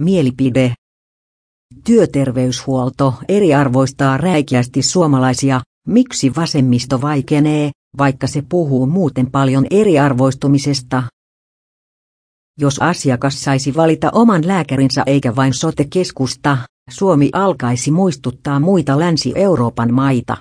Mielipide. Työterveyshuolto eriarvoistaa räikeästi suomalaisia, miksi vasemmisto vaikenee, vaikka se puhuu muuten paljon eriarvoistumisesta. Jos asiakas saisi valita oman lääkärinsä eikä vain sote-keskusta, Suomi alkaisi muistuttaa muita Länsi-Euroopan maita.